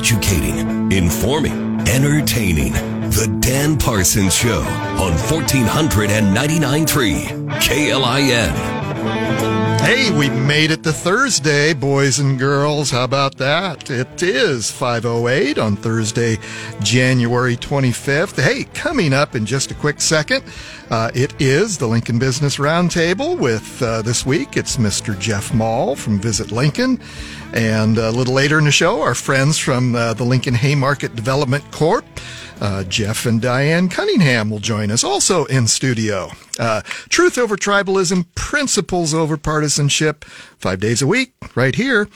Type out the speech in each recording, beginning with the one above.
educating, informing, entertaining. The Dan Parsons Show on 1499.3 KLIN. Hey, we made it to Thursday, boys and girls. How about that? It is 508 on Thursday, January 25th. Hey, coming up in just a quick second, uh, it is the Lincoln Business Roundtable with uh, this week, it's Mr. Jeff Maul from Visit Lincoln. And a little later in the show, our friends from uh, the Lincoln Haymarket Development Corp. Uh, Jeff and Diane Cunningham will join us also in studio. Uh, Truth over tribalism, principles over partisanship, five days a week, right here.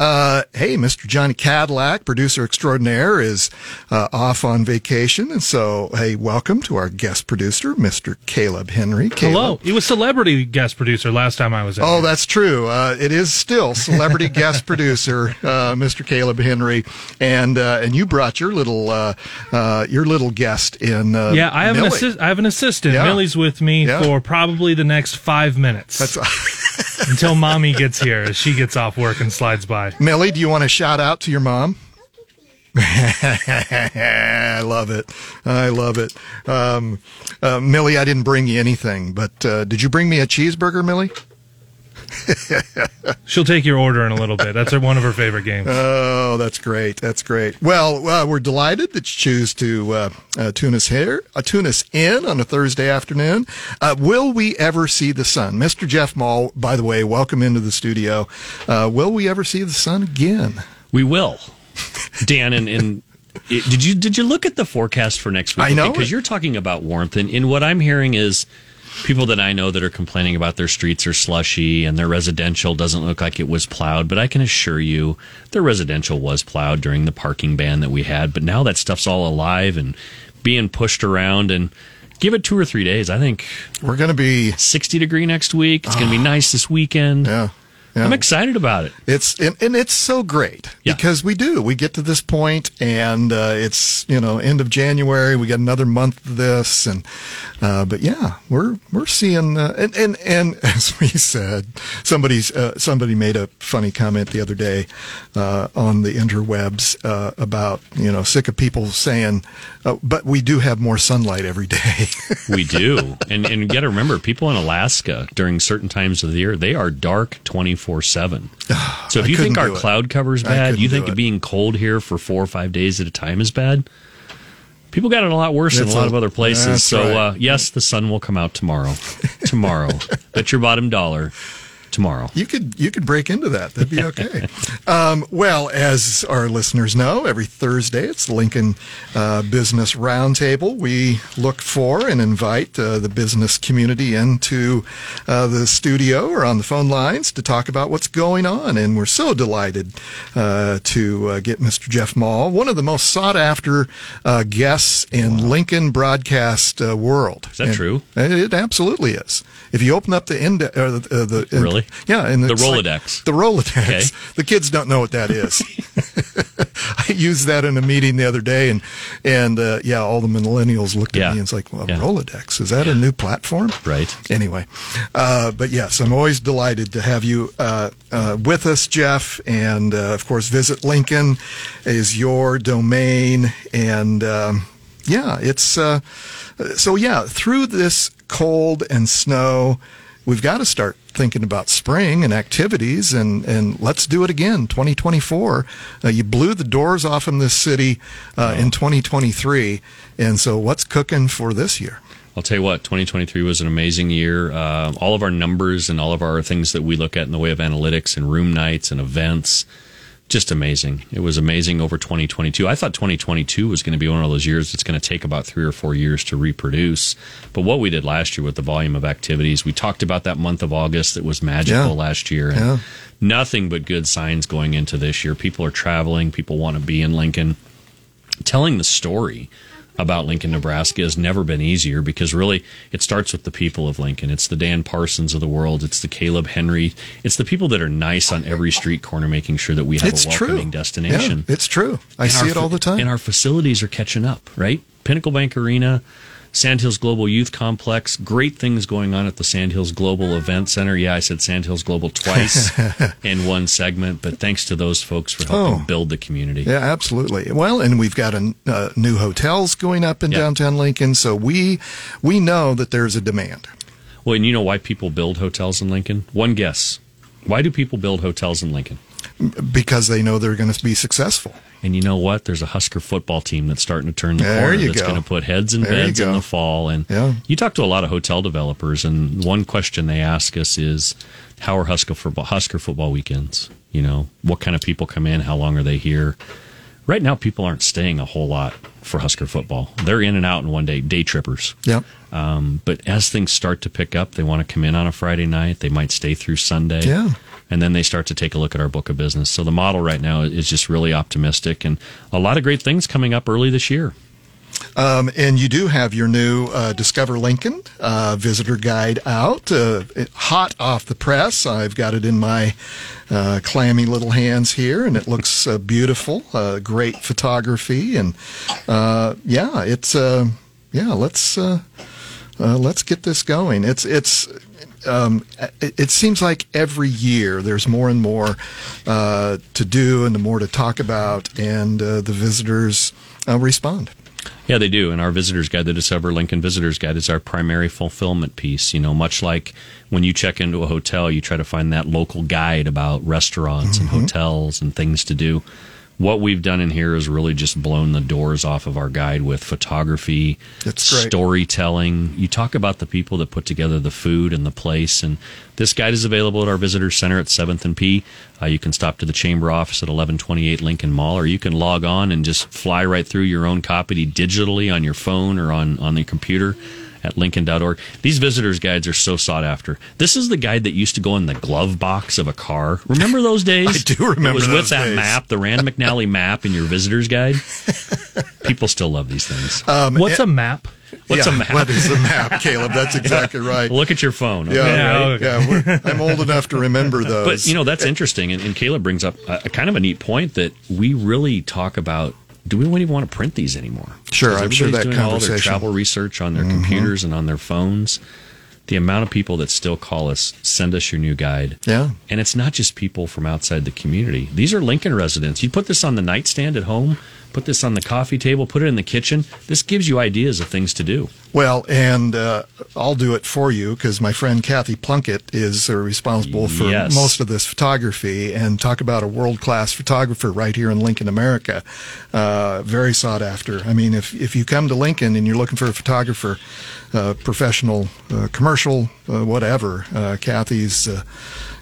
Uh, hey, Mr. Johnny Cadillac, producer extraordinaire, is uh, off on vacation. And so, hey, welcome to our guest producer, Mr. Caleb Henry. Caleb. Hello. He was celebrity guest producer last time I was in. Oh, here. that's true. Uh, it is still celebrity guest producer, uh, Mr. Caleb Henry, and uh, and you brought your little uh, uh, your little guest in. Uh, yeah, I have an Millie. I have an assistant. Yeah. Millie's with me Yeah. for probably the next five minutes That's until mommy gets here as she gets off work and slides by. Millie. Do you want to shout out to your mom? I love it. I love it. Um, uh, Millie, I didn't bring you anything, but uh, did you bring me a cheeseburger, Millie? She'll take your order in a little bit. That's one of her favorite games. Oh, that's great. That's great. Well, uh, we're delighted that you choose to uh, uh, tune us here, uh, tune us in on a Thursday afternoon. Uh, will we ever see the sun, Mr. Jeff Maul? By the way, welcome into the studio. Uh, will we ever see the sun again? We will, Dan. And, and did you did you look at the forecast for next week? I know because it. you're talking about warmth, and, and what I'm hearing is people that I know that are complaining about their streets are slushy and their residential doesn't look like it was plowed. But I can assure you, their residential was plowed during the parking ban that we had. But now that stuff's all alive and being pushed around and. Give it two or three days. I think We're going to be 60 degree next week. It's going to be nice this weekend. Ah. yeah. Yeah. I'm excited about it. It's and, and it's so great Yeah. because we do. We get to this point, and uh, it's you know end of January. We got another month of this, and uh, but yeah, we're we're seeing uh, and and and as we said, somebody's uh, somebody made a funny comment the other day uh, on the interwebs uh, about you know sick of people saying, uh, but we do have more sunlight every day. We do. and and you got to remember, people in Alaska during certain times of the year, they are dark 24 7. So if you think our it. cloud cover's I bad, you think being cold here for four or five days at a time is bad? People got it a lot worse in a lot a- of other places. So, right. uh, yes, the sun will come out tomorrow. tomorrow. Bet your bottom dollar. Tomorrow. You could you could break into that. That'd be okay. um, well, as our listeners know, every Thursday it's the Lincoln uh, Business Roundtable. We look for and invite uh, the business community into uh, the studio or on the phone lines to talk about what's going on, and we're so delighted uh, to uh, get Mr. Jeff Maul, one of the most sought after uh, guests in Lincoln broadcast uh, world. Is that true? It, absolutely is. If you open up the index, uh, the, the Really? Yeah, and The it's like- Rolodex. the Rolodex. Okay. The kids don't know what that is. I used that in a meeting the other day, and and uh, yeah, all the millennials looked at Yeah. me and it's like, well, Yeah. Rolodex is that a new platform? Right. Anyway, uh, but yes, I'm always delighted to have you uh, uh, with us, Jeff, and uh, of course, visit Lincoln is your domain, and um, yeah, it's uh, so yeah. Through this cold and snow, we've got to start thinking about spring and activities, and and let's do it again. 2024, uh, you blew the doors off in this city uh, in 2023, and so what's cooking for this year? I'll tell you what, 2023 was an amazing year. Uh, all of our numbers and all of our things that we look at in the way of analytics and room nights and events, just amazing. It was amazing over 2022. I thought 2022 was going to be one of those years that's going to take about three or four years to reproduce. But what we did last year with the volume of activities, we talked about that month of August that was magical Yeah. last year. And Yeah. Nothing but good signs going into this year. People are traveling, people want to be in Lincoln telling the story about Lincoln, Nebraska has never been easier because really it starts with the people of Lincoln. It's the Dan Parsons of the world. It's the Caleb Henry. It's the people that are nice on every street corner, making sure that we have it's a true. welcoming destination. Yeah, it's true. I And see our it all the time. And our facilities are catching up, right? Pinnacle Bank Arena, Sandhills Global Youth Complex. Great things going on at the Sandhills Global Event Center. Yeah, I said Sandhills Global twice in one segment, but thanks to those folks for helping Oh. build the community. Yeah, absolutely. Well, and we've got a uh, new hotels going up in Yeah. downtown Lincoln, so we we know that there's a demand. Well, and you know why people build hotels in Lincoln? One guess. Why do people build hotels in Lincoln? Because they know they're going to be successful. And you know what? There's a Husker football team that's starting to turn the There corner. you that's go. going to put heads in There beds in the fall. And Yeah. you talk to a lot of hotel developers, and one question they ask us is, "How are Husker football Husker football weekends? You know, what kind of people come in? How long are they here?" Right now, people aren't staying a whole lot for Husker football. They're in and out in one day, day trippers. Yep. Um, but as things start to pick up, they want to come in on a Friday night. They might stay through Sunday. Yeah. And then they start to take a look at our book of business. So the model right now is just really optimistic and a lot of great things coming up early this year. Um, and you do have your new uh, Discover Lincoln uh, visitor guide out, uh, hot off the press. I've got it in my uh, clammy little hands here, and it looks uh, beautiful. Uh, great photography, and yeah, it's yeah. Let's let's get this going. It's it's. Um, it, it seems like every year there's more and more uh, to do and the more to talk about, and uh, the visitors uh, respond. Yeah, they do. And our visitors guide, the Discover Lincoln Visitors Guide, is our primary fulfillment piece. You know, much like when you check into a hotel, you try to find that local guide about restaurants and hotels and things to do. What we've done in here is really just blown the doors off of our guide with photography, storytelling. You talk about the people that put together the food and the place. And this guide is available at our visitor center at 7th and P. Uh, you can stop to the chamber office at 1128 Lincoln Mall, or you can log on and just fly right through your own copy digitally on your phone or on, on the computer at lincoln.org. These visitors guides are so sought after. This is the guide that used to go in the glove box of a car. Remember those days? I do remember It was those with that days. map, the Rand McNally map in your visitors guide. People still love these things. What's a map? What's Um, Yeah, a map? What is a map, Caleb? That's exactly right. Look at your phone. okay? Yeah, Yeah, right. okay. yeah. I'm old enough to remember those. But you know that's interesting, and, and Caleb brings up a, a kind of a neat point that we really talk about. Do we even want to print these anymore? Sure, I'm sure that doing all their Mm-hmm. travel research on their computers and on their phones. The amount of people that still call us, send us your new guide. Yeah. and it's not just people from outside the community. These are Lincoln residents. You put this on the nightstand at home, put this on the coffee table, put it in the kitchen. This gives you ideas of things to do. Well, and uh, I'll do it for you because my friend Kathy Plunkett is uh, responsible for Yes. most of this photography. And talk about a world class photographer right here in Lincoln, America. Uh, very sought after. I mean, if if you come to Lincoln and you're looking for a photographer, uh, professional, uh, commercial, uh, whatever, uh, Kathy's uh,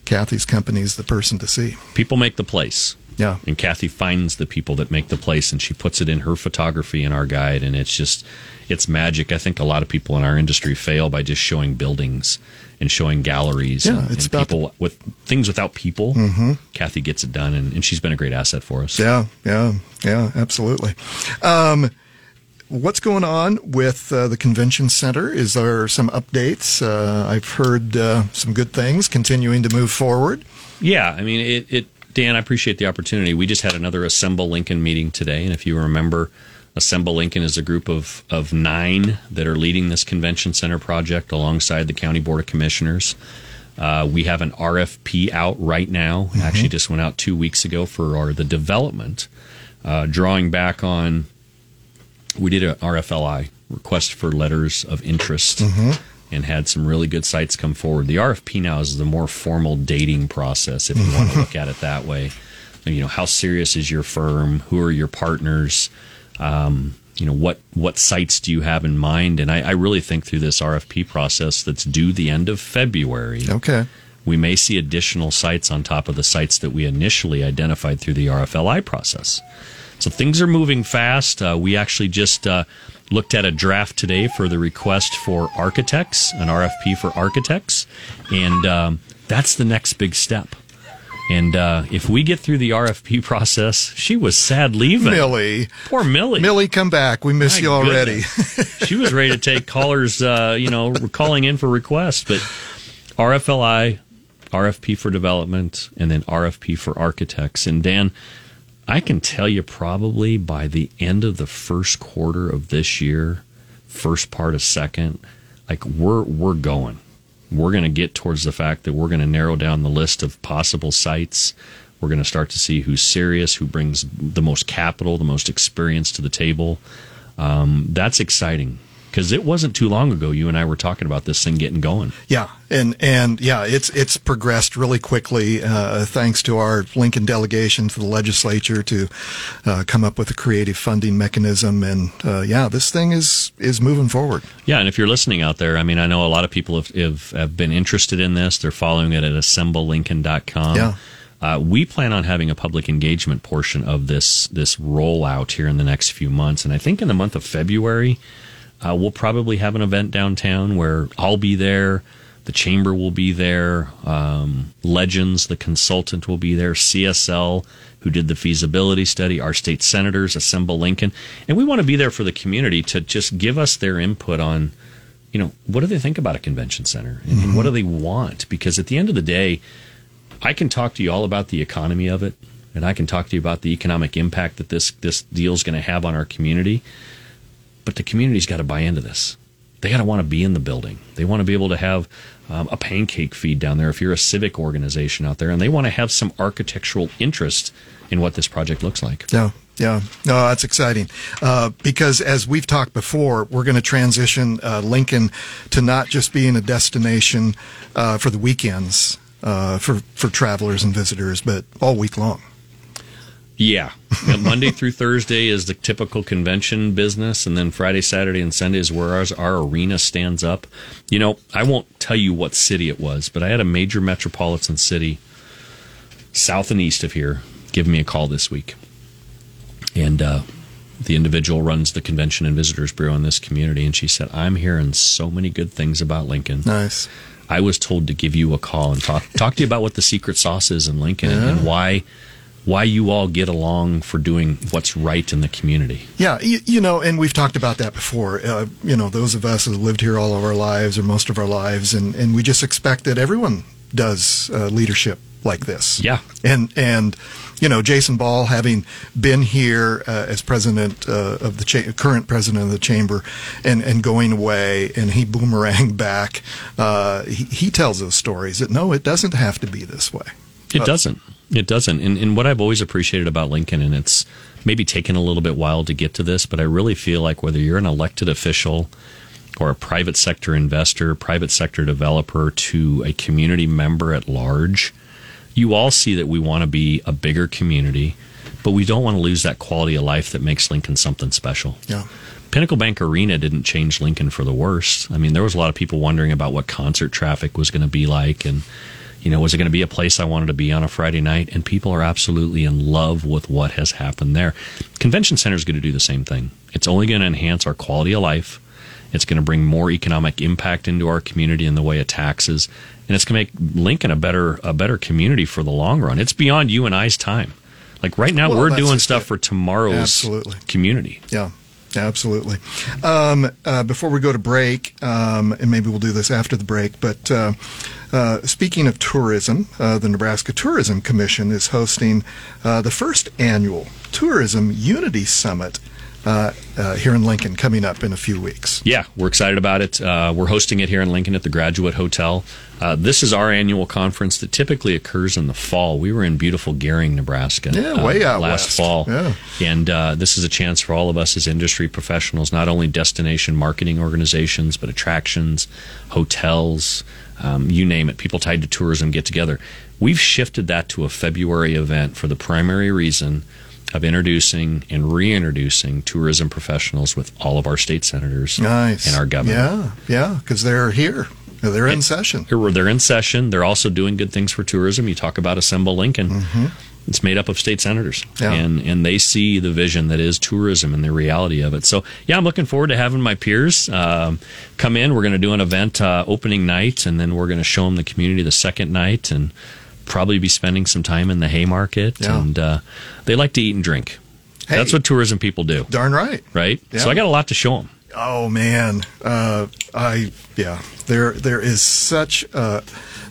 Kathy's company is the person to see. People make the place. Yeah. And Kathy finds the people that make the place and she puts it in her photography in our guide and it's just it's magic. I think a lot of people in our industry fail by just showing buildings and showing galleries Yeah, and, it's and about people with things without people. Mm-hmm. Kathy gets it done and, and she's been a great asset for us. Yeah, yeah, yeah, absolutely. Um, what's going on with uh, the convention center? Is there some updates? Uh, I've heard uh, some good things continuing to move forward. Yeah, I mean, it, it. Dan, I appreciate the opportunity. We just had another Assemble Lincoln meeting today, and if you remember, Assemble Lincoln is a group of of nine that are leading this convention center project alongside the county board of commissioners. Uh, we have an RFP out right now. Actually, just went out two weeks ago for our the development, uh, drawing back on. We did an RFLI request for letters of interest and had some really good sites come forward. The RFP now is the more formal dating process, if you want to look at it that way. You know, how serious is your firm? Who are your partners? Um, you know, what what sites do you have in mind? And I, I really think through this RFP process that's due the end of February, Okay. we may see additional sites on top of the sites that we initially identified through the RFLI process. So things are moving fast. Uh, we actually just uh, looked at a draft today for the request for architects, an RFP for architects, and um, that's the next big step. And uh, if we get through the RFP process, she was sad leaving. Millie, Poor Millie. Millie, come back. We miss My you already. she was ready to take callers, uh, you know, calling in for requests. But RFLI, RFP for development, and then RFP for architects. And Dan, I can tell you probably by the end of the first quarter of this year, first part of second, like we're we're going. We're going to get towards the fact that we're going to narrow down the list of possible sites. We're going to start to see who's serious, who brings the most capital, the most experience to the table. Um, that's exciting because it wasn't too long ago you and I were talking about this thing getting going. Yeah, and and yeah, it's it's progressed really quickly uh, thanks to our Lincoln delegation to the legislature to uh, come up with a creative funding mechanism, and uh, yeah, this thing is is moving forward. Yeah, and if you're listening out there, I mean, I know a lot of people have have, have been interested in this. They're following it at assemblelincoln.com. Yeah. Uh, we plan on having a public engagement portion of this this rollout here in the next few months, and I think in the month of February, uh, we'll probably have an event downtown where I'll be there, the chamber will be there, um, Legends, the consultant, will be there, CSL, who did the feasibility study, our state senators, Assemble Lincoln, and we want to be there for the community to just give us their input on, you know, what do they think about a convention center and Mm-hmm. what do they want? Because at the end of the day, I can talk to you all about the economy of it, and I can talk to you about the economic impact that this this deal is going to have on our community. But the community's got to buy into this. They got to want to be in the building. They want to be able to have um, a pancake feed down there if you're a civic organization out there, and they want to have some architectural interest in what this project looks like. Yeah, yeah. No, that's exciting. Uh, because as we've talked before, we're going to transition uh, Lincoln to not just being a destination uh, for the weekends uh, for, for travelers and visitors, but all week long. Yeah. Yeah, Monday through Thursday is the typical convention business, and then Friday, Saturday, and Sunday is where ours, our arena stands up. You know, I won't tell you what city it was, but I had a major metropolitan city south and east of here give me a call this week. And uh, the individual runs the Convention and Visitors Bureau in this community, and she said, I'm hearing so many good things about Lincoln. Nice. I was told to give you a call and talk talk to you about what the secret sauce is in Lincoln and, and why why you all get along for doing what's right in the community. Yeah, you, you know, and we've talked about that before. Uh, you know, those of us who have lived here all of our lives or most of our lives, and, and we just expect that everyone does uh, leadership like this. Yeah. And and you know, Jason Ball, having been here uh, as president uh, of the cha- current president of the chamber, and and going away, and he boomeranged back. Uh, he, he tells those stories that no, it doesn't have to be this way. It doesn't. It doesn't. And, and what I've always appreciated about Lincoln, and it's maybe taken a little bit while to get to this, but I really feel like whether you're an elected official or a private sector investor, private sector developer to a community member at large, you all see that we want to be a bigger community, but we don't want to lose that quality of life that makes Lincoln something special. Yeah. Pinnacle Bank Arena didn't change Lincoln for the worse. I mean, there was a lot of people wondering about what concert traffic was going to be like and you know, was it going to be a place I wanted to be on a Friday night? And people are absolutely in love with what has happened there. Convention Center is going to do the same thing. It's only going to enhance our quality of life. It's going to bring more economic impact into our community in the way of taxes, and it's going to make Lincoln a better a better community for the long run. It's beyond you and I's time. Like right now, Well, we're doing stuff it. for tomorrow's Absolutely. community. Yeah, absolutely. Um, uh, before we go to break, um, and maybe we'll do this after the break, but uh, uh, speaking of tourism, uh, the Nebraska Tourism Commission is hosting uh, the first annual Tourism Unity Summit uh, uh, here in Lincoln coming up in a few weeks. Yeah, we're excited about it. Uh, we're hosting it here in Lincoln at the Graduate Hotel. Uh, this is our annual conference that typically occurs in the fall. We were in beautiful Gering, Nebraska, Yeah, uh, way out last west. fall, Yeah. and uh, this is a chance for all of us as industry professionals, not only destination marketing organizations, but attractions, hotels, um, you name it. People tied to tourism get together. We've shifted that to a February event for the primary reason of introducing and reintroducing tourism professionals with all of our state senators Nice. and our governor. Yeah, yeah, because they're here. They're in session. They're in session. They're also doing good things for tourism. You talk about Assemble Lincoln. It's made up of state senators, Mm-hmm. Yeah. and and they see the vision that is tourism and the reality of it. So yeah, I'm looking forward to having my peers um, come in. We're going to do an event uh, opening night, and then we're going to show them the community the second night, and probably be spending some time in the Haymarket. Yeah. And uh, they like to eat and drink. Hey. That's what tourism people do, Darn right. right? Yeah. So I got a lot to show them. Oh man, uh, I yeah. There there is such a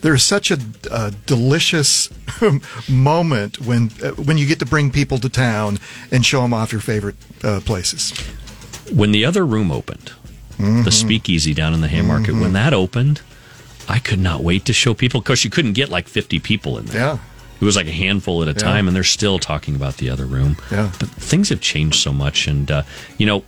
there is such a, a delicious moment when uh, when you get to bring people to town and show them off your favorite uh, places. when the other room opened, the Speakeasy down in the Haymarket. When that opened, I could not wait to show people. because you couldn't get like 50 people in there. Yeah. It was like a handful at a Yeah. time, and they're still talking about the other room. Yeah. But things have changed so much. And, uh, you know,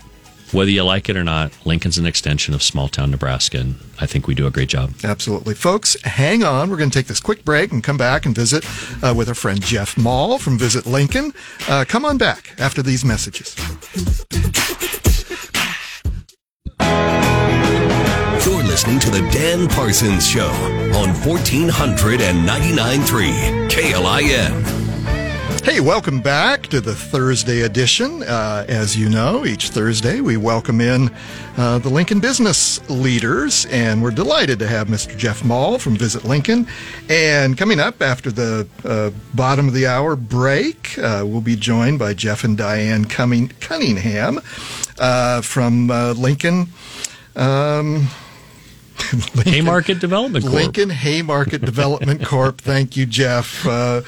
whether you like it or not, Lincoln's an extension of small town Nebraska, and I think we do a great job. Absolutely. Folks, hang on. We're going to take this quick break and come back and visit uh, with our friend Jeff Maul from Visit Lincoln. Uh, come on back after these messages. Listening to The Dan Parsons Show on 1499.3 KLIN. Hey, welcome back to the Thursday edition. Uh, as you know, each Thursday we welcome in uh, the Lincoln business leaders, and we're delighted to have Mr. Jeff Maul from Visit Lincoln. And coming up after the uh, bottom of the hour break, uh, we'll be joined by Jeff and Diane Cunningham uh, from uh, Lincoln. Um, Haymarket Development Corp. Lincoln Haymarket Development Corp. Thank you, Jeff. Uh,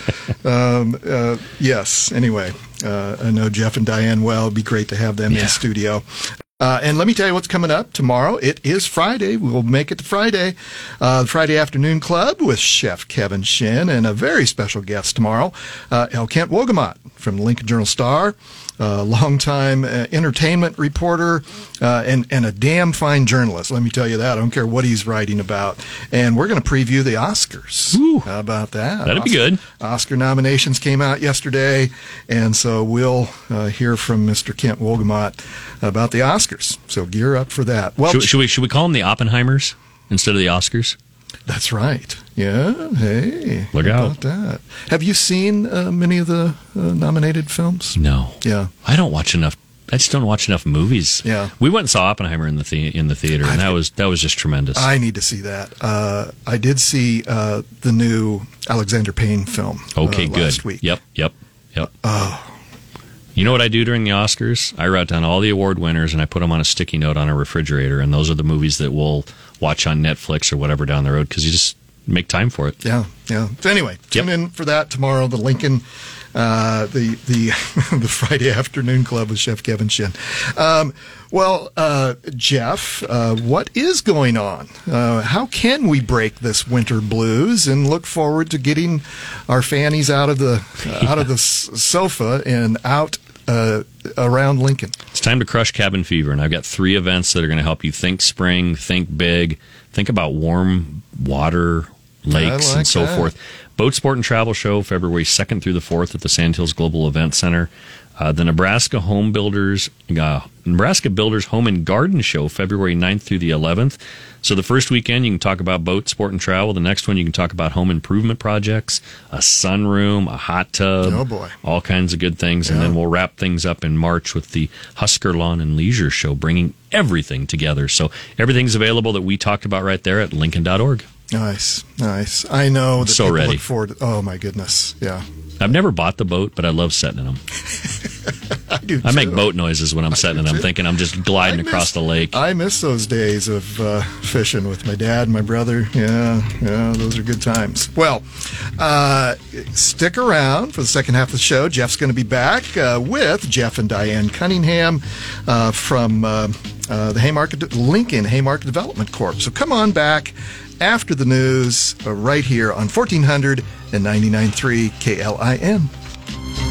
um, uh, yes. Anyway, uh, I know Jeff and Diane well. It'd be great to have them Yeah. in studio. Uh, and let me tell you what's coming up tomorrow. It is Friday. We will make it to Friday. Uh, the Friday Afternoon Club with Chef Kevin Shinn and a very special guest tomorrow, uh, L. Kent Wolgamott from the Lincoln Journal Star, uh, longtime uh, entertainment reporter, uh, and, and a damn fine journalist. Let me tell you that. I don't care what he's writing about. And we're going to preview the Oscars. Ooh. How about that? That'd be good. Oscar nominations came out yesterday, and so we'll uh, hear from Mr. Kent Wolgamott about the Oscars. So gear up for that. Well, Should, should we should we call them the Oppenheimers instead of the Oscars? That's right. Yeah. Hey, Look out. about that. Have you seen uh, many of the uh, nominated films? No. Yeah. I don't watch enough. I just don't watch enough movies. Yeah. we went and saw Oppenheimer in the, the in the theater, and that was that was just tremendous. I need to see that. Uh, I did see uh, the new Alexander Payne film. okay, uh, good. Last week. Yep, yep, yep. Oh. You know what I do during the Oscars? I write down all the award winners and I put them on a sticky note on a refrigerator, and those are the movies that we'll watch on Netflix or whatever down the road because you just make time for it. Yeah, yeah. So anyway, tune Yep. in for that tomorrow. The Lincoln, uh, the the the Friday afternoon club with Chef Kevin Shinn. Um, well, uh, Jeff, uh, what is going on? Uh, how can we break this winter blues and look forward to getting our fannies out of the out of the s- sofa and out uh, around Lincoln? It's time to crush cabin fever, and I've got three events that are going to help you think spring, think big, think about warm water, lakes, like and so that. forth. Boat Sport and Travel Show, February 2nd through the 4th at the Sandhills Global Event Center. Uh, the Nebraska Home Builders, uh, Nebraska Builders Home and Garden Show, February 9th through the 11th. So the first weekend, you can talk about boat, sport, and travel. The next one, you can talk about home improvement projects, a sunroom, a hot tub. Oh, boy. All kinds of good things. And then we'll wrap things up in March with the Husker Lawn and Leisure Show, bringing everything together. So everything's available that we talked about right there at lincoln.org. Nice, nice. I know that So people ready. look forward. To, oh my goodness, yeah. I've never bought the boat, but I love setting in them. I do. I make boat noises when I'm setting in them, too. thinking I'm just gliding I across the lake. I miss those days of uh, fishing with my dad and my brother. Yeah, yeah, those are good times. Well, uh, stick around for the second half of the show. Jeff's going to be back uh, with Jeff and Diane Cunningham uh, from uh, uh, the Haymarket Lincoln Haymarket Development Corp. So come on back after the news uh, right here on 1400 and 99.3 KLIN.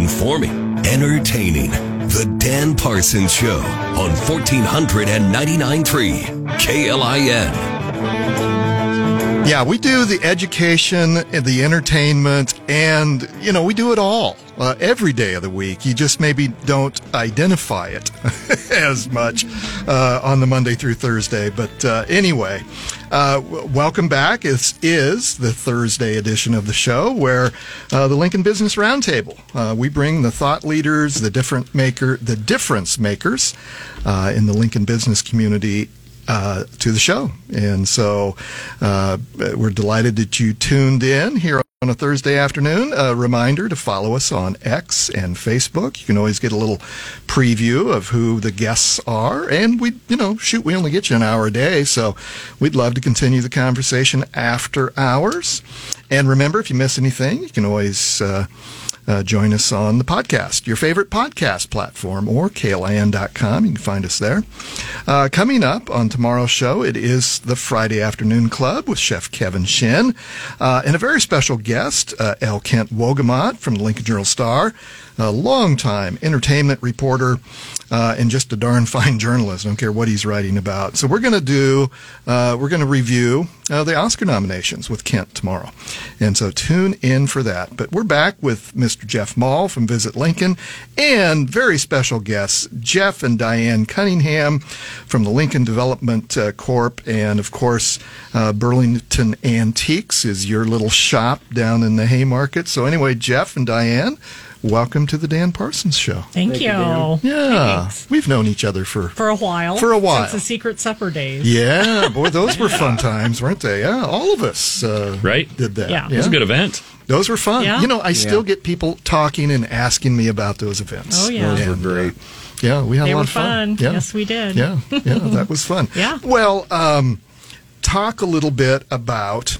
informing, entertaining. The Dan Parsons Show on 1499.3 KLIN. Yeah, we do the education, and the entertainment, and, you know, we do it all uh, every day of the week. You just maybe don't identify it as much uh, on the Monday through Thursday. But uh, anyway, uh, welcome back. This is the Thursday edition of the show where uh, the Lincoln Business Roundtable. Uh, we bring the thought leaders, the different maker, the difference makers uh, in the Lincoln business community uh, to the show. And so uh, we're delighted that you tuned in here on a Thursday afternoon. A reminder to follow us on X and Facebook. You can always get a little preview of who the guests are. And we, you know, shoot, we only get you an hour a day. So we'd love to continue the conversation after hours. And remember, if you miss anything, you can always. Uh, uh, join us on the podcast, your favorite podcast platform, or klin.com. You can find us there. Uh, coming up on tomorrow's show, it is the Friday Afternoon Club with Chef Kevin Shinn uh, and a very special guest, uh, L. Kent Wolgamott from the Lincoln Journal Star, a longtime entertainment reporter uh, and just a darn fine journalist. I don't care what he's writing about. So we're going to do, uh, we're going to review uh, the Oscar nominations with Kent tomorrow. And so tune in for that. But we're back with Mr. Jeff Maul from Visit Lincoln and very special guests, Jeff and Diane Cunningham from the Lincoln Development uh, Corp. And of course, uh, Burlington Antiques is your little shop down in the Haymarket. So anyway, Jeff and Diane, welcome to the Dan Parsons Show. Thank, you. Yeah, Thanks. we've known each other for For a while. For a while. Since the Secret Supper days. yeah, boy, those were fun times, weren't they? Yeah, all of us uh, Right. did that. Yeah. It was a good event. Those were fun. Yeah. You know, I still get people talking and asking me about those events. Oh, yeah. Those were great. Yeah, we had They a lot were of fun. fun. Yeah. Yes, we did. Yeah, yeah, that was fun. Yeah. Well, um, talk a little bit about.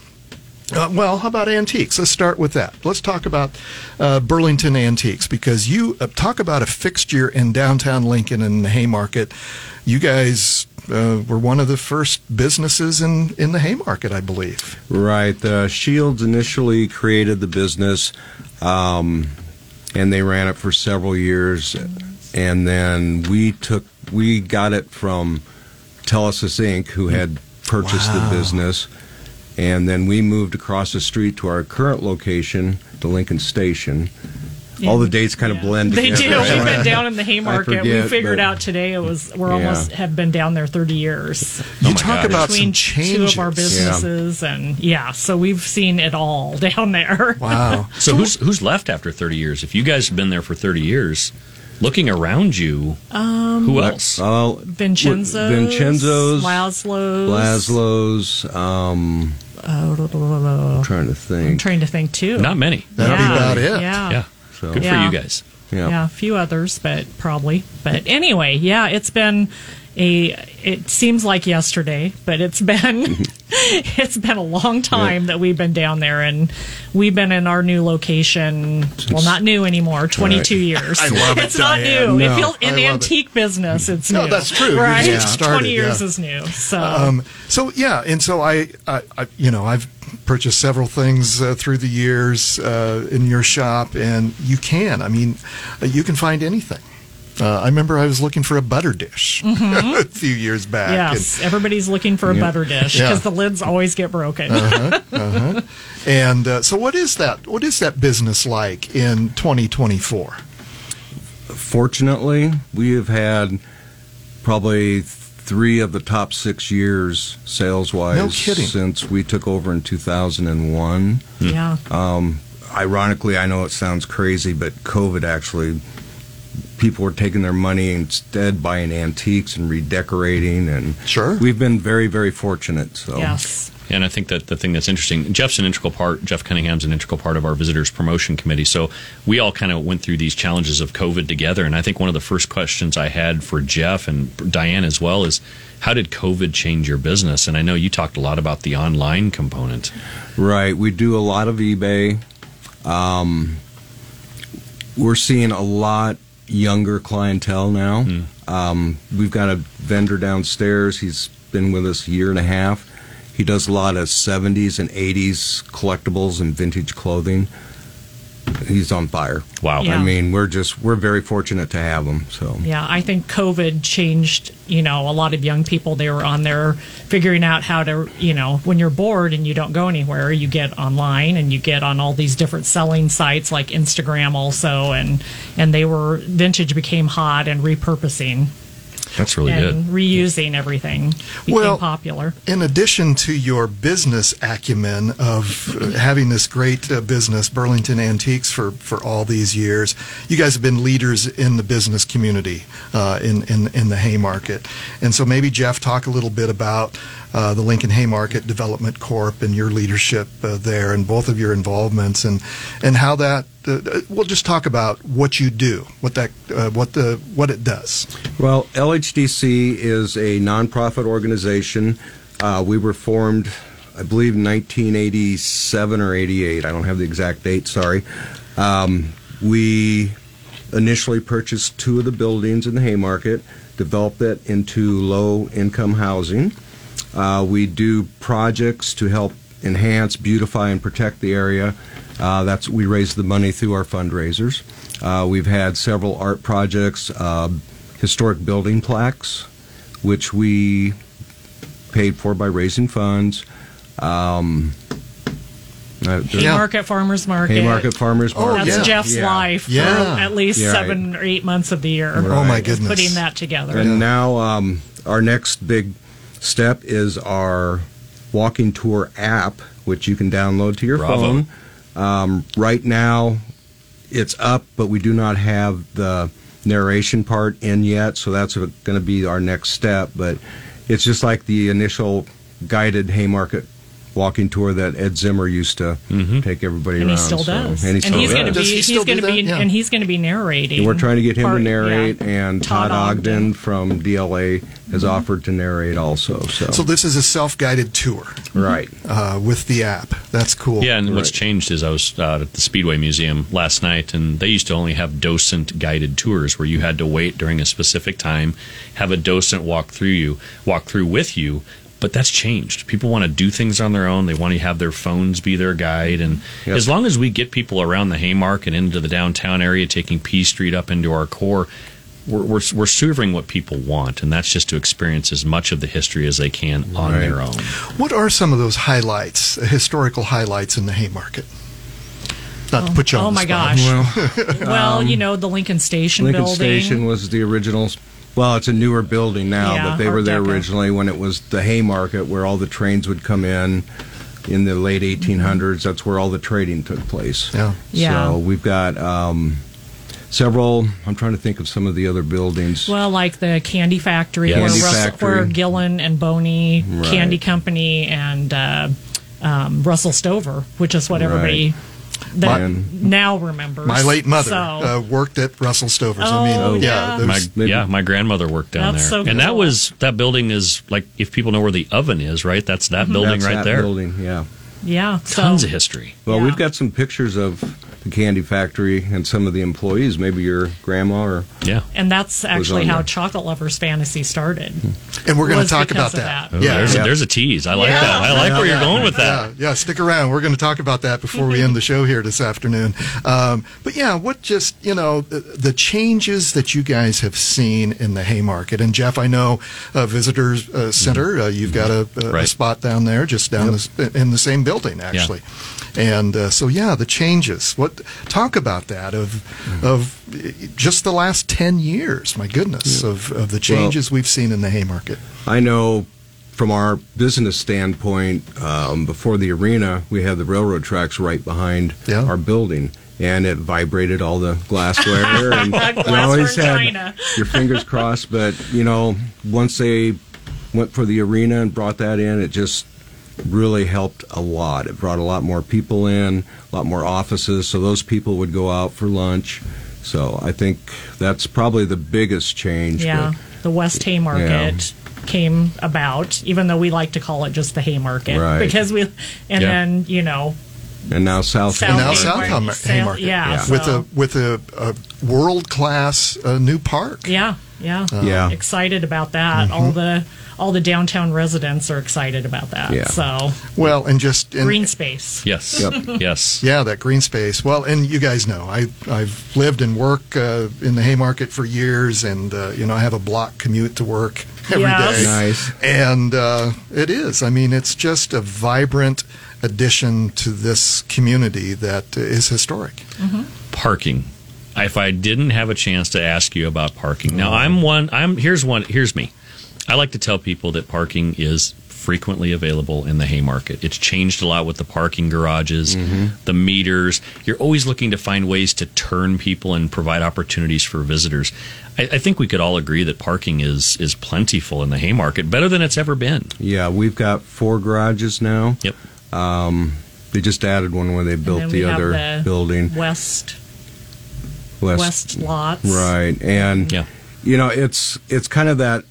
Uh, well, how about antiques? Let's start with that. Let's talk about uh, Burlington Antiques because you uh, talk about a fixture in downtown Lincoln and the Haymarket. You guys uh, were one of the first businesses in, in the Haymarket, I believe. Right. Shields initially created the business, um, and they ran it for several years, and then we took we got it from Telesis Inc., who had purchased Wow. the business, and then we moved across the street to our current location, the Lincoln Station. All the dates kind of Yeah. blend They together. do. We've been down in the Haymarket. we figured but- out today it was we're Yeah. almost have been down there 30 years. You oh my talk God. about Between some two of our businesses and yeah, so we've seen it all down there. Wow. So who's who's left after 30 years? If you guys have been there for 30 years, looking around you, Um, who else? Uh, Vincenzo's, Vincenzo's, Laszlo's. Laszlo's. Um, I'm trying to think. I'm think. trying to think too. Not many. That'd be Yeah. about it. Yeah. Yeah. So Good Yeah. for you guys. yeah. yeah, a few others, but probably. But anyway, yeah, it's been a. It seems like yesterday, but it's been it's been a long time that we've been down there, and we've been in our new location. well, not new anymore. Twenty two years. I love it, It's not Diane. new. No, If you'll, in love it. antique business, it's No, new. that's true. Right, just started, twenty years yeah. is new. So Um, so yeah, and so I, I, I, you know, I've purchased several things uh, through the years uh, in your shop, and you can. I mean, uh, you can find anything. Uh, I remember I was looking for a butter dish a few years back. Mm-hmm. yes, everybody's looking for a butter dish Yeah. because the lids always get broken. And, and uh, so, what is that? What is that business like in 2024? Fortunately, we have had probably three of the top six years sales wise No since we took over in 2001. yeah. Ironically, I know it sounds crazy, but COVID actually, people were taking their money instead buying antiques and redecorating, and Sure. we've been very, very fortunate. So Yes. And I think that the thing that's interesting, Jeff's an integral part, Jeff Cunningham's an integral part of our visitors promotion committee. So we all kind of went through these challenges of COVID together. And I think one of the first questions I had for Jeff and Diane as well is how did COVID change your business? And I know you talked a lot about the online component. Right. We do a lot of eBay. Um, we're seeing a lot younger clientele now. Um, we've got a vendor downstairs. He's been with us a year and a half. He does a lot of 70s and 80s collectibles and vintage clothing. He's on fire. Wow. Yeah. I mean, we're just we're very fortunate to have him. So Yeah, I think COVID changed, you know, a lot of young people. They were on there figuring out how to, you know, when you're bored and you don't go anywhere, you get online and you get on all these different selling sites like Instagram also and and they were vintage became hot and repurposing That's really and good. reusing everything became Well, popular. In addition to your business acumen of uh, having this great uh, business, Burlington Antiques, for, for all these years, you guys have been leaders in the business community uh, in, in, in the Haymarket. And so maybe, Jeff, talk a little bit about uh, the Lincoln Haymarket Development Corp and your leadership uh, there and both of your involvements and, and how that, uh, we'll just talk about what you do, what, that, uh, what, the, what it does. Well, LHDC is a nonprofit organization. Uh, we were formed, I believe, in 1987 or 88. I don't have the exact date, sorry. Um, we initially purchased two of the buildings in the Haymarket, developed it into low income housing. Uh, we do projects to help enhance, beautify, and protect the area. Uh, that's we raise the money through our fundraisers. Uh, we've had several art projects, uh, historic building plaques, which we paid for by raising funds. Um, uh, Yeah. Haymarket Farmers Market. Haymarket Farmers Oh, Market. That's yeah. Jeff's Yeah. life for Yeah. at least Yeah, seven or eight months of the year. Oh, my goodness. Putting that together. And now um, our next big step is our walking tour app, which you can download to your Bravo. phone. Um, right now, it's up, but we do not have the narration part in yet, so that's going to be our next step. But it's just like the initial guided Haymarket walking tour that Ed Zimmer used to take everybody and around. he still so- does. and he still he's does. going to Does be he he's going to be? Yeah. and he's going to be narrating. And we're trying to get him part- to narrate, yeah. and Todd, Ogden, from DLA has offered to narrate also. So, So this is a self-guided tour right. uh, with the app. That's cool. Yeah, and what's changed is I was uh, at the Speedway Museum last night, and they used to only have docent guided tours where you had to wait during a specific time, have a docent walk through you, walk through with you. But that's changed. People want to do things on their own. They want to have their phones be their guide, and Yep. as long as we get people around the Haymarket and into the downtown area, taking P Street up into our core, we're, we're, we're serving what people want, and that's just to experience as much of the history as they can on Right. their own. What are some of those highlights, uh, historical highlights in the Haymarket? Not to put you on oh the my spot. gosh. Well, you know the Lincoln Station Lincoln building. Station was the original. Well, it's a newer building now, Yeah, but they Art were there Deco. originally when it was the Haymarket, where all the trains would come in in the late 1800s. That's where all the trading took place. Yeah. Yeah. So we've got um, several. I'm trying to think of some of the other buildings. Well, like the candy factory, Yeah, where, Candy Russell, Factory. where Gillen and Boney Right. Candy Company and uh, um, Russell Stover, which is what everybody that My- now remembers. My late mother So, uh, worked at Russell Stover's. I mean, Oh, mean, yeah. My, maybe- yeah, my grandmother worked down That's there, so and that was that building is like if people know where the oven is, right? That's that building That's right that there. building, yeah. yeah, so, Tons of history. Well, Yeah. we've got some pictures of the candy factory and some of the employees. Maybe your grandma or Yeah, and that's actually how there. Chocolate Lovers Fantasy started. and we're going to talk about that. that. Oh, Yeah, there's, yeah. A, there's a tease. I like Yeah. that. I like where you're going with that. Yeah, yeah, stick around. We're going to talk about that before we end the show here this afternoon. Um, but yeah, what just, you know, the, the changes that you guys have seen in the Haymarket. And Jeff, I know uh, Visitors uh, Center, uh, you've got a, a, a spot down there just down the, in the same building, actually. And uh, so, yeah, the changes. What Talk about that of, of just the last 10 years, my goodness, of, of the changes we've seen in the Haymarket. I know from our business standpoint, um, before the arena, we had the railroad tracks right behind Yeah. our building. And it vibrated all the glassware, and you always had China. your fingers crossed. But you know, once they went for the arena and brought that in, it just really helped a lot. It brought a lot more people in, a lot more offices, so those people would go out for lunch. So I think that's probably the biggest change. Yeah, the West Haymarket came about, even though we like to call it just the Haymarket, Right. because we, and Yeah. then you know, and now South. South And now Haymarket. South Ham- South- Haymarket. yeah, With so- a with a, a world class uh, new park. yeah, yeah, Yeah. excited about that. All the all the downtown residents are excited about that. Yeah. So Well, and just and, green space. Yes. Yes. Yeah, that green space. Well, and you guys know, I I've lived and worked uh, in the Haymarket for years, and uh, you know I have a block commute to work every day. Yes. Nice. And uh, it is. I mean, it's just a vibrant addition to this community that is historic. parking. If I didn't have a chance to ask you about parking, now I'm one. I'm here's one. Here's me. I like to tell people that parking is frequently available in the Haymarket. It's changed a lot with the parking garages, the meters. You're always looking to find ways to turn people and provide opportunities for visitors. I, I think we could all agree that parking is is plentiful in the Haymarket, better than it's ever been. Yeah, we've got four garages now. Yep. Um, they just added one when they built the other the building. West West, West lots. Right, and Yeah. you know it's it's kind of that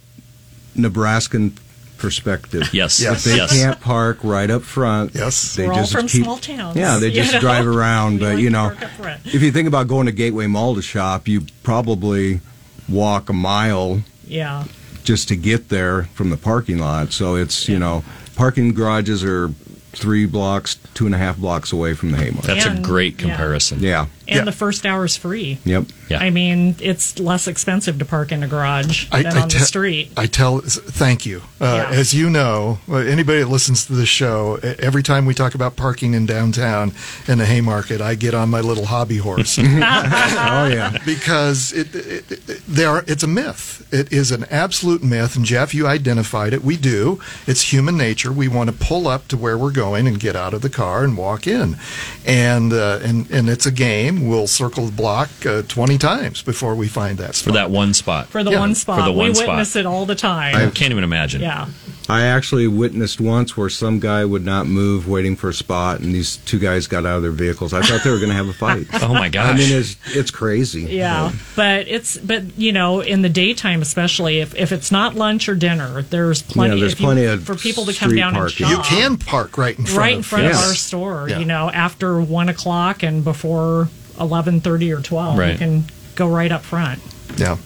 Nebraskan perspective. Yes. Yes. They Yes. can't park right up front. Yes. they We're all just from keep, small towns, Yeah, they just know? drive around. We But you know, park up front. if you think about going to Gateway Mall to shop, you probably walk a mile Yeah. just to get there from the parking lot. So it's you know, parking garages are three blocks, two and a half blocks away from the Haymarket. That's a And- great yeah. comparison. yeah. And Yeah. the first hour is free. Yep. Yeah. I mean, it's less expensive to park in a garage I- than I on te- the street. I tell, thank you. Uh, Yeah. As you know, uh, anybody that listens to the show, every time we talk about parking in downtown in the Haymarket, I get on my little hobby horse oh yeah. because it, it, it there are, it's a myth. It is an absolute myth, and Jeff, you identified it. We do. It's human nature. We want to pull up to where we're going and get out of the car and walk in, and uh, and and it's a game. We'll circle the block uh, twenty times before we find that For that one spot. for the Yeah, one for the one we spot. witness it all the time. I can't even imagine. yeah. I actually witnessed once where some guy would not move waiting for a spot, and these two guys got out of their vehicles. I thought they were going to have a fight. Oh my gosh. I mean, it's it's crazy. Yeah, but it's but you know in the daytime especially if, if it's not lunch or dinner there's plenty Yeah, there's if you- plenty of for people to come down parking. and you can park right in front right in of front Yes. of our store Yeah. you know after one o'clock and before eleven thirty or twelve you can go right up front. Yeah.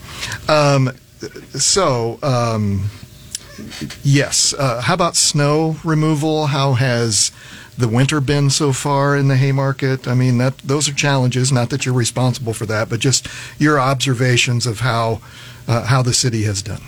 Um, so, um, yes. Uh, how about snow removal? How has the winter been so far in the Haymarket? I mean, that those are challenges. Not that you're responsible for that, but just your observations of how uh, how the city has done.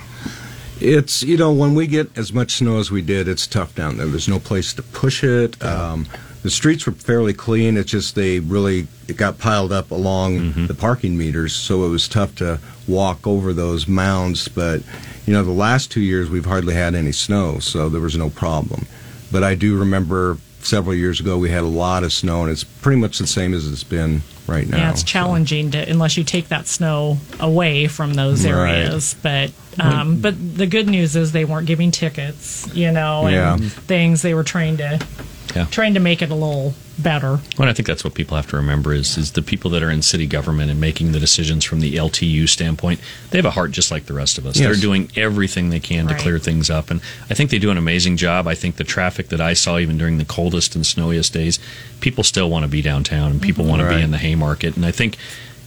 It's you know when we get as much snow as we did, it's tough down there. There's no place to push it. Um, the streets were fairly clean. It's just they really it got piled up along the parking meters, so it was tough to walk over those mounds. But you know the last two years we've hardly had any snow, so there was no problem. But I do remember several years ago we had a lot of snow, and it's pretty much the same as it's been right now. yeah, it's so. challenging to unless you take that snow away from those Right. areas. But um, but the good news is they weren't giving tickets, you know, and Yeah. things. They were trying to Yeah. trying to make it a little better. Well, I think that's what people have to remember is is the people that are in city government and making the decisions from the LTU standpoint. They have a heart just like the rest of us. Yes. They're doing everything they can to clear things up, and I think they do an amazing job. I think the traffic that I saw even during the coldest and snowiest days, people still want to be downtown and people mm-hmm. want to be in the Haymarket, and I think.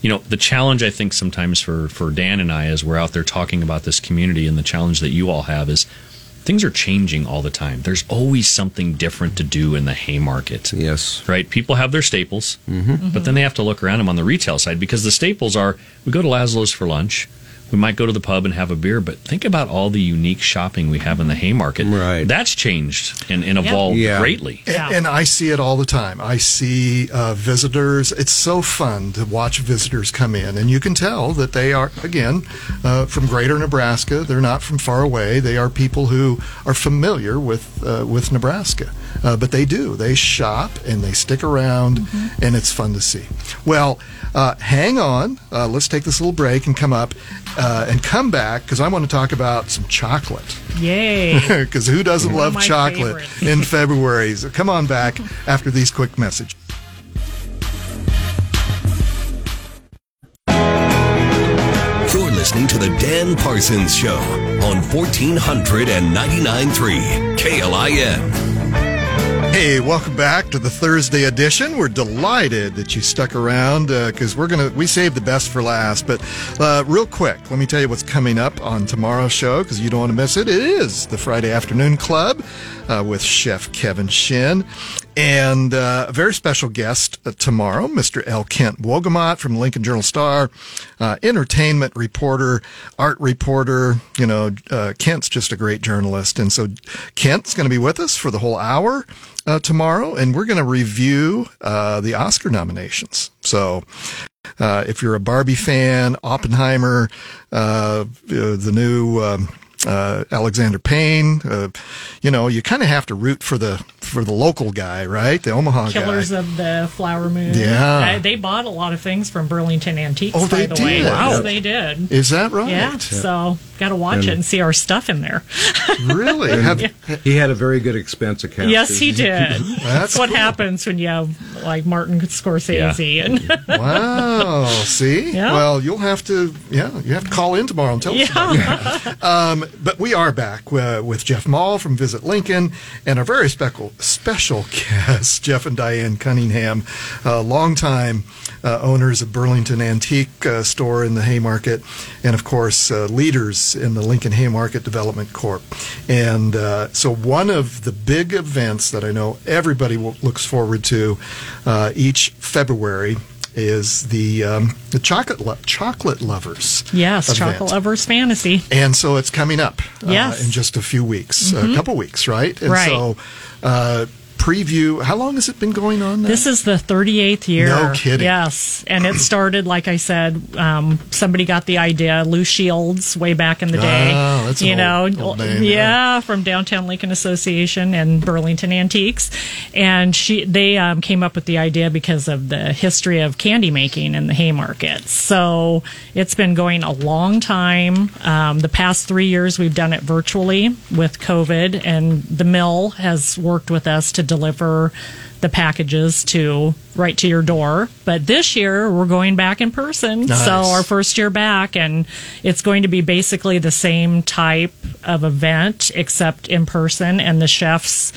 You know the challenge I think sometimes for for Dan and I as we're out there talking about this community and the challenge that you all have is things are changing all the time. There's always something different to do in the Haymarket Yes. right? People have their staples, mm-hmm. but then they have to look around them on the retail side because the staples are we go to Lazlo's for lunch, we might go to the pub and have a beer, but think about all the unique shopping we have in the Haymarket. Right. That's changed and, and evolved Yeah. greatly. And, Yeah. and I see it all the time. I see uh, visitors. It's so fun to watch visitors come in, and you can tell that they are again uh, from Greater Nebraska. They're not from far away. They are people who are familiar with uh, with Nebraska, uh, but they do. They shop and they stick around, and it's fun to see. Well, uh, hang on. Uh, let's take this little break and come up. uh, and come back because I want to talk about some chocolate. Yay. Because who doesn't One love chocolate in February? So come on back after these quick messages. You're listening to The Dan Parsons Show on 1499.3 KLIN. Hey, welcome back to the Thursday edition. We're delighted that you stuck around because we're gonna we saved the best for last. But uh, real quick, let me tell you what's coming up on tomorrow's show because you don't want to miss it. It is the Friday Afternoon Club uh, with Chef Kevin Shinn. And uh, a very special guest uh, tomorrow, Mr. L. Kent Wolgamott from Lincoln Journal Star, uh, entertainment reporter, art reporter. You know, uh, Kent's just a great journalist. And so Kent's going to be with us for the whole hour uh, tomorrow, and we're going to review uh, the Oscar nominations. So. If you're a Barbie fan, Oppenheimer, the new um, uh, Alexander Payne, uh, you know, you kind of have to root for the for the local guy, right? The Omaha Killers guy. of the Flower Moon. Yeah. Uh, they bought a lot of things from Burlington Antiques, Oh, by they the way. did? Wow. Yeah. They did. Is that right? Yeah. So got to watch it and see our stuff in there. Really? Have, He had a very good expense account. yes, he did. That's That's what cool. happens when you have like Martin Scorsese and Wow. See? Yeah. Well, you'll have to, yeah, you have to call in tomorrow and tell us about yeah. Um, but we are back uh, with Jeff Maul from Visit Lincoln and our very special special guest, Jeff and Diane Cunningham, uh, longtime uh, owners of Burlington Antique uh, Store in the Haymarket, and of course uh, leaders in the Lincoln Haymarket Development Corp. And uh, so one of the big events that I know everybody looks forward to uh, each February. Is the um, the chocolate lo- chocolate lovers? Yes, event. Chocolate Lovers Fantasy. And so it's coming up uh, Yes. Mm-hmm. in just a few weeks, a couple weeks, right? And Right. so uh, preview, how long has it been going on now? This is the 38th year. No kidding. Yes. And it started, like I said, um, somebody got the idea, Lou Shields, way back in the day. Oh, that's you know, old- old name, yeah, yeah. from Downtown Lincoln Association and Burlington Antiques. And she, they um, came up with the idea because of the history of candy making in the Haymarket. So it's been going a long time. Um, the past three years, we've done it virtually with COVID, and the mill has worked with us to deliver the packages to right to your door. But this year we're going back in person. Nice. So our first year back and it's going to be basically the same type of event except in person and the chefs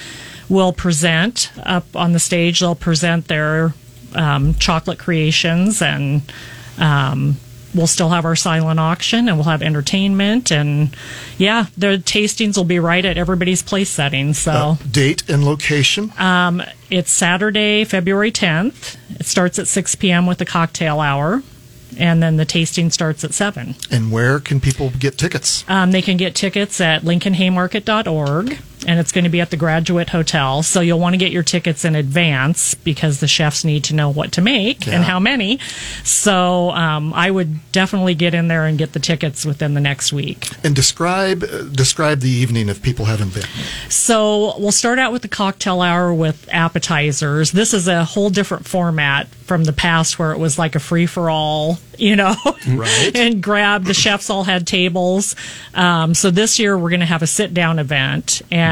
will present up on the stage. They'll present their um, chocolate creations and um, we'll still have our silent auction and we'll have entertainment and yeah, the tastings will be right at everybody's place setting. So Uh, date and location. um, it's Saturday, February 10th. It starts at 6 p.m. with the cocktail hour, and then the tasting starts at 7. and where can people get tickets? Um, they can get tickets at lincolnhaymarket.org, and it's going to be at the Graduate Hotel. So you'll want to get your tickets in advance because the chefs need to know what to make and how many. So um, I would definitely get in there and get the tickets within the next week. And describe uh, describe the evening if people haven't been. So we'll start out with the cocktail hour with appetizers. This is a whole different format from the past where it was like a free for all, you know, Right. and grab. The chefs all had tables. Um, so this year we're going to have a sit down event and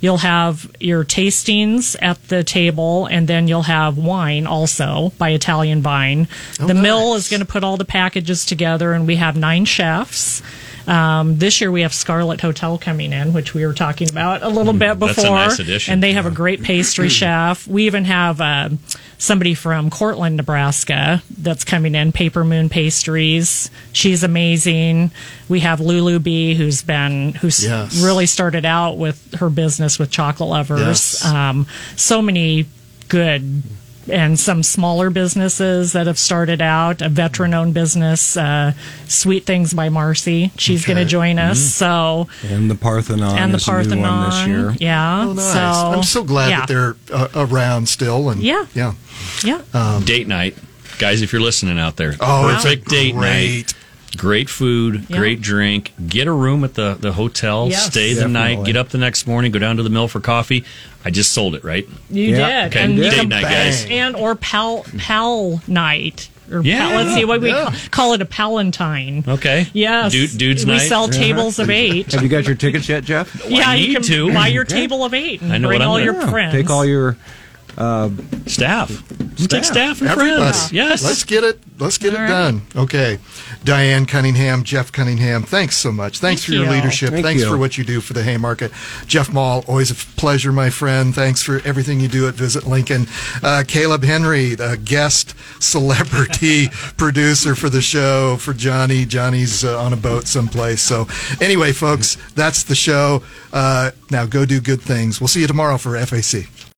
you'll have your tastings at the table and then you'll have wine also by Italian Vine. Oh, the mill is going to put all the packages together and we have nine chefs. Um, this year we have Scarlet Hotel coming in, which we were talking about a little bit before. that's a nice addition. And they have a great pastry chef. We even have uh, somebody from Cortland, Nebraska, that's coming in. Paper Moon Pastries. She's amazing. We have Lulu B, who's been who's Yes. really started out with her business with chocolate lovers. Yes. Um, so many good and some smaller businesses that have started out. A veteran-owned business, uh, Sweet Things by Marcy. She's going to join us. So And the Parthenon and the is a new one this year. Yeah. Oh, nice. So I'm so glad yeah. that they're uh, around still. And Yeah. yeah. Yeah. date night, guys. If you're listening out there, Oh, it's a perfect date night. Great. Great food, Yeah. great drink. Get a room at the, the hotel. Yes. Stay the night. Get up the next morning. Go down to the mill for coffee. I just sold it, right? You Yeah. did. Okay, And you date can- night, guys. And or pal pal night. Or Yeah. pal- let's see what we Yeah. call, call it a palantine. Okay. Yes, Dude, dudes we night. sell tables of eight. Have you got your tickets yet, Jeff? yeah, need you can to. buy your table of eight and I know bring what I'm all gonna- your Yeah, friends. Take all your Staff. Take staff and Everybody. friends. Yes. Let's get it. Let's get All it right. done. Okay. Diane Cunningham, Jeff Cunningham, thanks so much. Thanks Thank for your you. leadership. Thank thanks you. for what you do for the Haymarket. Jeff Maul, always a pleasure, my friend. Thanks for everything you do at Visit Lincoln. Uh, Caleb Henry, the guest celebrity producer for the show for Johnny. Johnny's uh, on a boat someplace. So, anyway, folks, that's the show. Uh, now go do good things. We'll see you tomorrow for FAC.